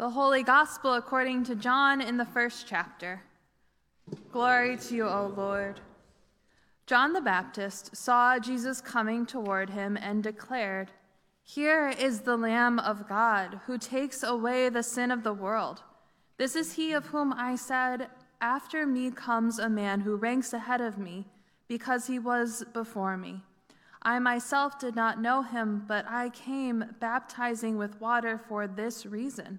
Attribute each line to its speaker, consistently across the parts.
Speaker 1: The Holy Gospel according to John in the first chapter. Glory to you, O Lord. John the Baptist saw Jesus coming toward him and declared, Here is the Lamb of God who takes away the sin of the world. This is he of whom I said, After me comes a man who ranks ahead of me, because he was before me. I myself did not know him, but I came baptizing with water for this reason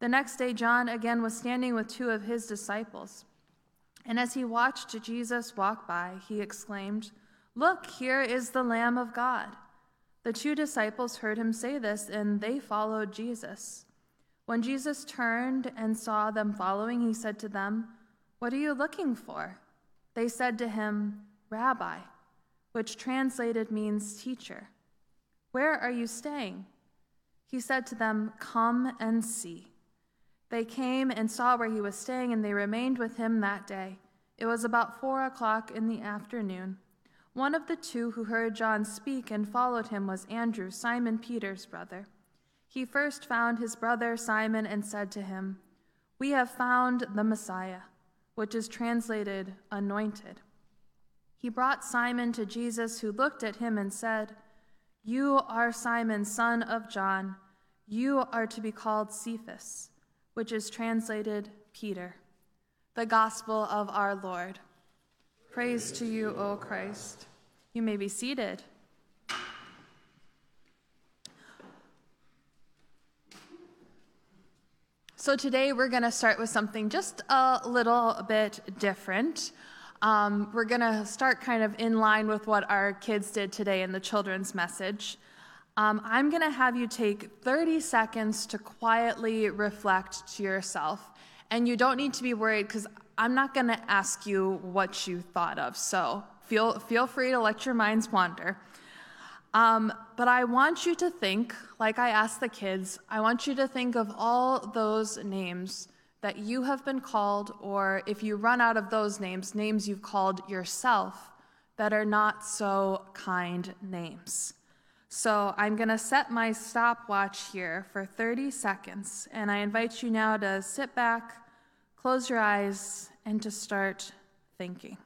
Speaker 1: The next day, John again was standing with two of his disciples. And as he watched Jesus walk by, he exclaimed, Look, here is the Lamb of God. The two disciples heard him say this, and they followed Jesus. When Jesus turned and saw them following, he said to them, What are you looking for? They said to him, Rabbi, which translated means teacher. Where are you staying? He said to them, Come and see. They came and saw where he was staying, and they remained with him that day. It was about four o'clock in the afternoon. One of the two who heard John speak and followed him was Andrew, Simon Peter's brother. He first found his brother Simon and said to him, We have found the Messiah, which is translated anointed. He brought Simon to Jesus, who looked at him and said, You are Simon, son of John. You are to be called Cephas which is translated Peter. The Gospel of our Lord. Praise to you, O Christ. You may be seated. So, today we're going to start with something just a little bit different. Um, we're going to start kind of in line with what our kids did today in the children's message. Um, I'm going to have you take 30 seconds to quietly reflect to yourself. And you don't need to be worried because I'm not going to ask you what you thought of. So feel, feel free to let your minds wander. Um, but I want you to think, like I asked the kids, I want you to think of all those names that you have been called, or if you run out of those names, names you've called yourself that are not so kind names. So I'm going to set my stopwatch here for 30 seconds, and I invite you now to sit back, close your eyes, and to start thinking.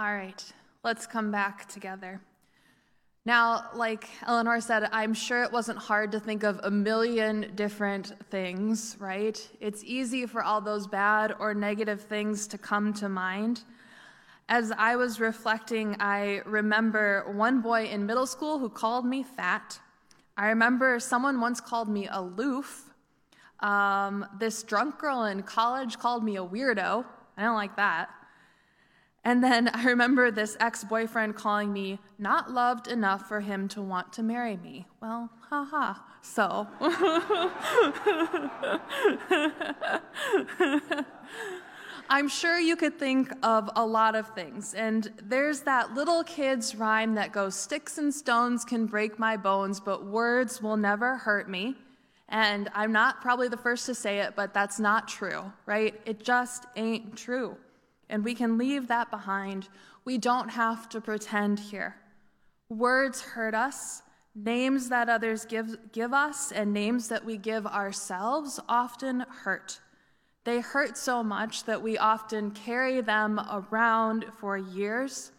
Speaker 1: All right, let's come back together. Now, like Eleanor said, I'm sure it wasn't hard to think of a million different things, right? It's easy for all those bad or negative things to come to mind. As I was reflecting, I remember one boy in middle school who called me fat. I remember someone once called me aloof. Um, this drunk girl in college called me a weirdo. I don't like that. And then I remember this ex boyfriend calling me not loved enough for him to want to marry me. Well, haha. So. I'm sure you could think of a lot of things. And there's that little kid's rhyme that goes Sticks and stones can break my bones, but words will never hurt me. And I'm not probably the first to say it, but that's not true, right? It just ain't true and we can leave that behind. We don't have to pretend here. Words hurt us. Names that others give, give us and names that we give ourselves often hurt. They hurt so much that we often carry them around for years,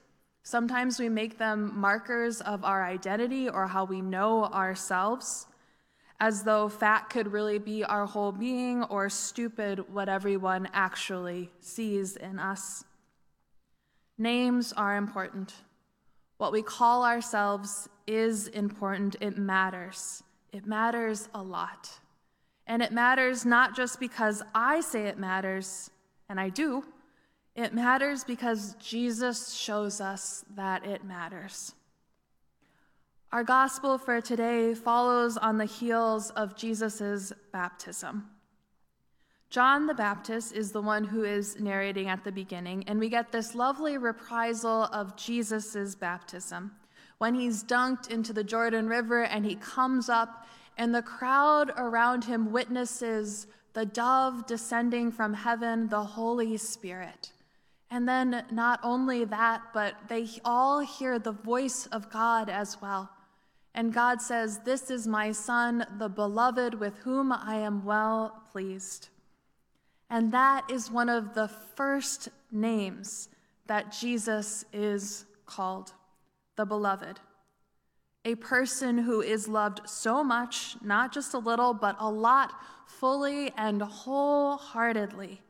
Speaker 1: Sometimes we make them markers of our identity or how we know ourselves, as though fat could really be our whole being or stupid what everyone actually sees in us. Names are important. What we call ourselves is important, it matters. It matters a lot. And it matters not just because I say it matters, and I do, it matters because Jesus shows us that it matters. Our gospel for today follows on the heels of Jesus' baptism. John the Baptist is the one who is narrating at the beginning, and we get this lovely reprisal of Jesus' baptism when he's dunked into the Jordan River and he comes up, and the crowd around him witnesses the dove descending from heaven, the Holy Spirit. And then not only that, but they all hear the voice of God as well. And God says, This is my Son, the beloved, with whom I am well pleased. And that is one of the first names that Jesus is called the beloved. A person who is loved so much, not just a little, but a lot, fully and wholeheartedly.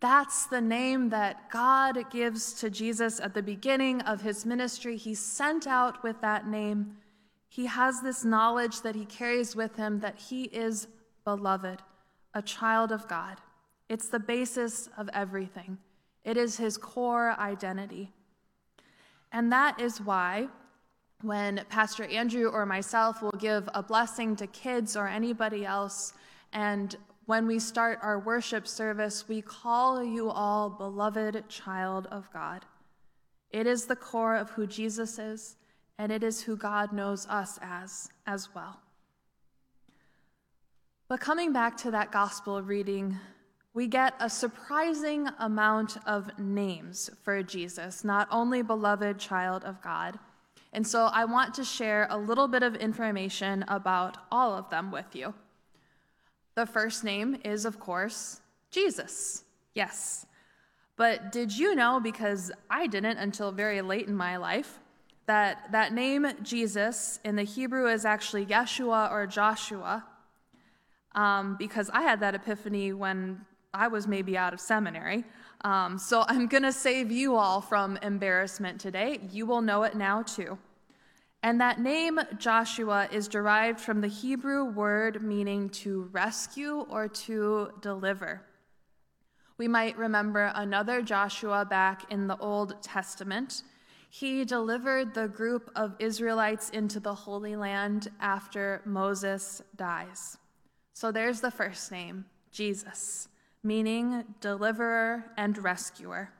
Speaker 1: That's the name that God gives to Jesus at the beginning of his ministry. He's sent out with that name. He has this knowledge that he carries with him that he is beloved, a child of God. It's the basis of everything, it is his core identity. And that is why when Pastor Andrew or myself will give a blessing to kids or anybody else, and when we start our worship service, we call you all beloved child of God. It is the core of who Jesus is, and it is who God knows us as as well. But coming back to that gospel reading we get a surprising amount of names for Jesus, not only beloved child of God. And so I want to share a little bit of information about all of them with you. The first name is, of course, Jesus. Yes. But did you know, because I didn't until very late in my life, that that name Jesus in the Hebrew is actually Yeshua or Joshua? Um, because I had that epiphany when I was maybe out of seminary. Um, so I'm going to save you all from embarrassment today. You will know it now too. And that name, Joshua, is derived from the Hebrew word meaning to rescue or to deliver. We might remember another Joshua back in the Old Testament. He delivered the group of Israelites into the Holy Land after Moses dies. So there's the first name, Jesus meaning deliverer and rescuer.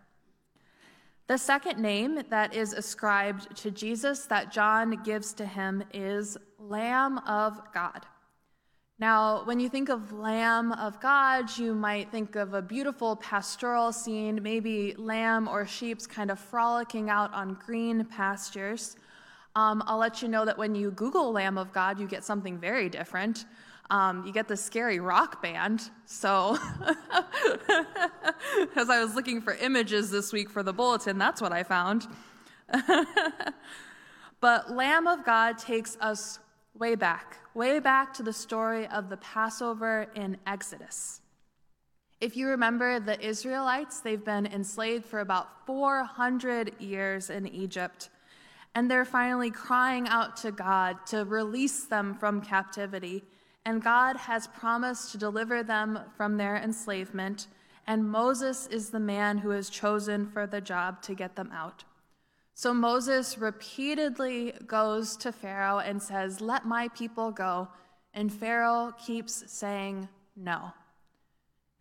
Speaker 1: The second name that is ascribed to Jesus that John gives to him is Lamb of God. Now, when you think of Lamb of God, you might think of a beautiful pastoral scene, maybe lamb or sheep's kind of frolicking out on green pastures. Um, I'll let you know that when you Google Lamb of God, you get something very different. Um, you get the scary rock band. So, as I was looking for images this week for the bulletin, that's what I found. but Lamb of God takes us way back, way back to the story of the Passover in Exodus. If you remember the Israelites, they've been enslaved for about 400 years in Egypt, and they're finally crying out to God to release them from captivity and God has promised to deliver them from their enslavement, and Moses is the man who is chosen for the job to get them out. So Moses repeatedly goes to Pharaoh and says, Let my people go. And Pharaoh keeps saying no.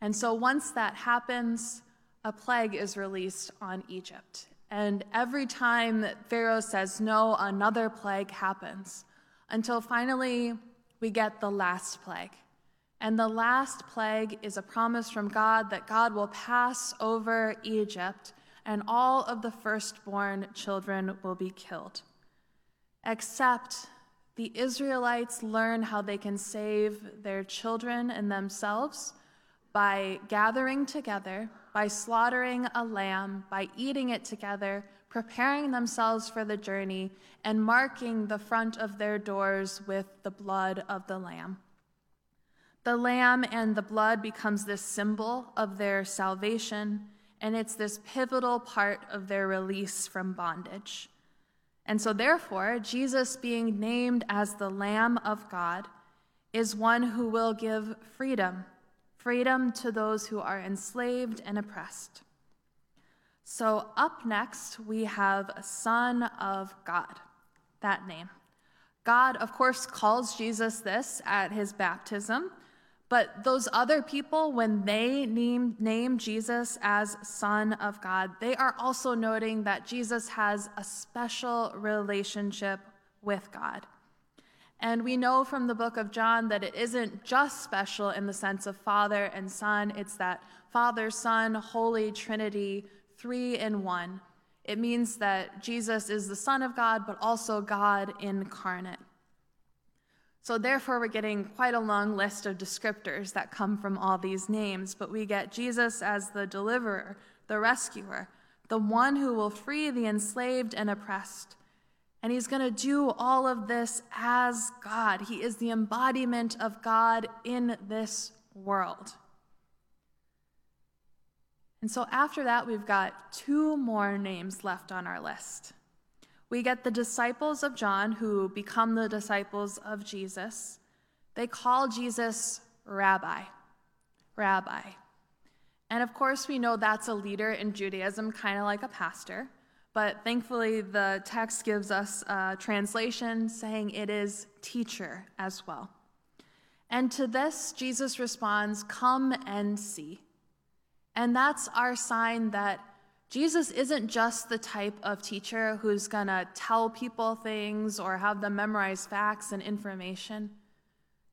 Speaker 1: And so once that happens, a plague is released on Egypt. And every time that Pharaoh says no, another plague happens until finally we get the last plague. And the last plague is a promise from God that God will pass over Egypt and all of the firstborn children will be killed. Except the Israelites learn how they can save their children and themselves by gathering together, by slaughtering a lamb, by eating it together, preparing themselves for the journey and marking the front of their doors with the blood of the Lamb. The Lamb and the blood becomes this symbol of their salvation, and it's this pivotal part of their release from bondage. And so, therefore, Jesus being named as the Lamb of God is one who will give freedom freedom to those who are enslaved and oppressed. So, up next, we have Son of God, that name. God, of course, calls Jesus this at his baptism, but those other people, when they name, name Jesus as Son of God, they are also noting that Jesus has a special relationship with God. And we know from the book of John that it isn't just special in the sense of Father and Son, it's that Father, Son, Holy Trinity, three in one. It means that Jesus is the Son of God, but also God incarnate. So, therefore, we're getting quite a long list of descriptors that come from all these names, but we get Jesus as the deliverer, the rescuer, the one who will free the enslaved and oppressed and he's going to do all of this as God. He is the embodiment of God in this world. And so after that, we've got two more names left on our list. We get the disciples of John, who become the disciples of Jesus. They call Jesus Rabbi. Rabbi. And of course, we know that's a leader in Judaism, kind of like a pastor but thankfully the text gives us a translation saying it is teacher as well. And to this, Jesus responds, Come and see. And that's our sign that Jesus isn't just the type of teacher who's going to tell people things or have them memorize facts and information.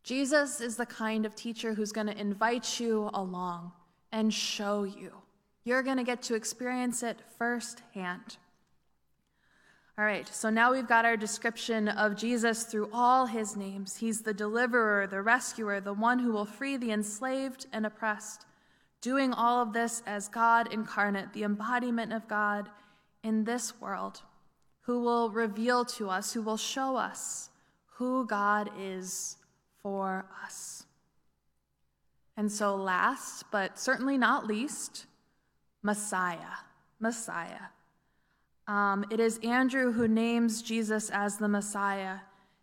Speaker 1: Jesus is the kind of teacher who's going to invite you along and show you. You're going to get to experience it firsthand. All right, so now we've got our description of Jesus through all his names. He's the deliverer, the rescuer, the one who will free the enslaved and oppressed, doing all of this as God incarnate, the embodiment of God in this world, who will reveal to us, who will show us who God is for us. And so, last but certainly not least, Messiah. Messiah. Um, it is Andrew who names Jesus as the Messiah,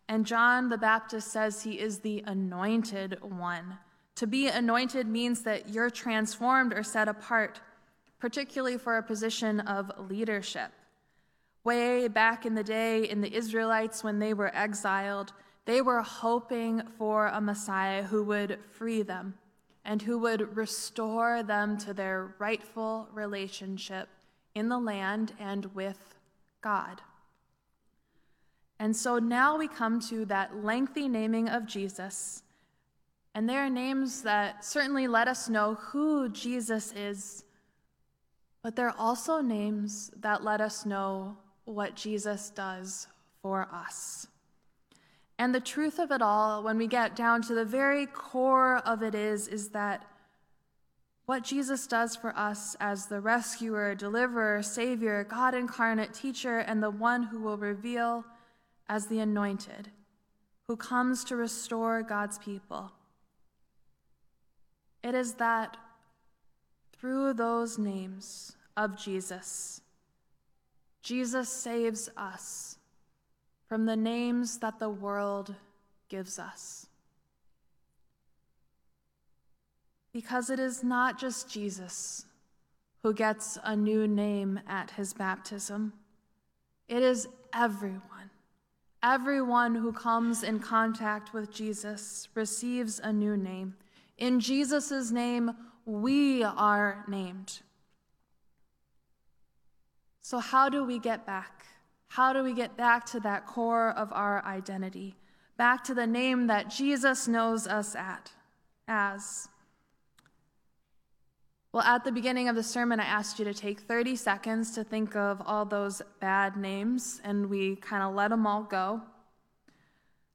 Speaker 1: and John the Baptist says he is the anointed one. To be anointed means that you're transformed or set apart, particularly for a position of leadership. Way back in the day, in the Israelites, when they were exiled, they were hoping for a Messiah who would free them and who would restore them to their rightful relationship in the land and with God. And so now we come to that lengthy naming of Jesus. And there are names that certainly let us know who Jesus is, but there are also names that let us know what Jesus does for us. And the truth of it all, when we get down to the very core of it, is, is that what Jesus does for us as the rescuer, deliverer, savior, God incarnate, teacher, and the one who will reveal as the anointed, who comes to restore God's people. It is that through those names of Jesus, Jesus saves us from the names that the world gives us. Because it is not just Jesus who gets a new name at his baptism, it is everyone. Everyone who comes in contact with Jesus receives a new name. In Jesus' name, we are named. So, how do we get back? How do we get back to that core of our identity? Back to the name that Jesus knows us at as well, at the beginning of the sermon, I asked you to take 30 seconds to think of all those bad names, and we kind of let them all go.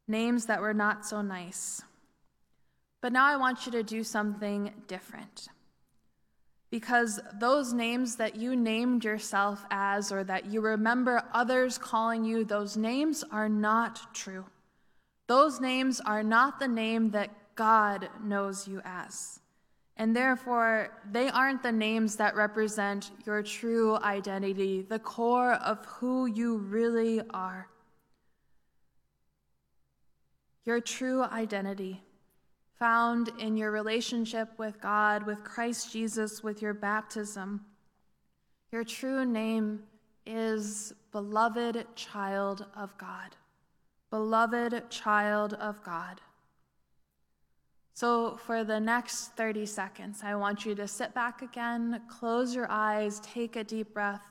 Speaker 1: Names that were not so nice. But now I want you to do something different. because those names that you named yourself as or that you remember others calling you, those names are not true. Those names are not the name that God knows you as. And therefore, they aren't the names that represent your true identity, the core of who you really are. Your true identity found in your relationship with God, with Christ Jesus, with your baptism. Your true name is beloved child of God. Beloved child of God. So, for the next 30 seconds, I want you to sit back again, close your eyes, take a deep breath,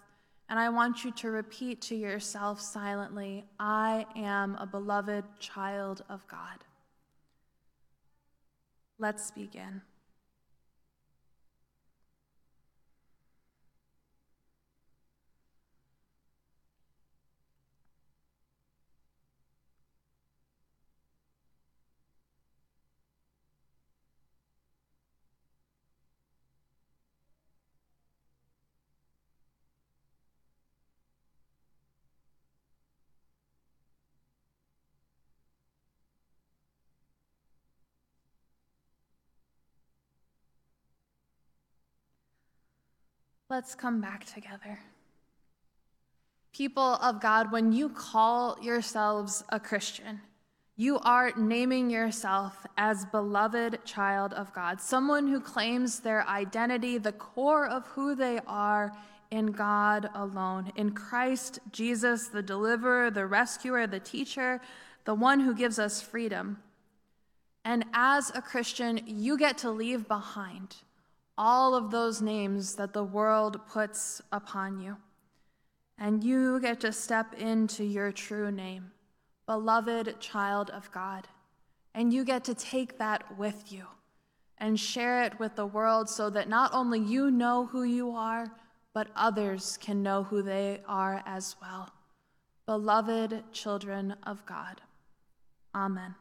Speaker 1: and I want you to repeat to yourself silently I am a beloved child of God. Let's begin. Let's come back together. People of God, when you call yourselves a Christian, you are naming yourself as beloved child of God, someone who claims their identity, the core of who they are in God alone, in Christ Jesus, the deliverer, the rescuer, the teacher, the one who gives us freedom. And as a Christian, you get to leave behind all of those names that the world puts upon you. And you get to step into your true name, beloved child of God. And you get to take that with you and share it with the world so that not only you know who you are, but others can know who they are as well. Beloved children of God. Amen.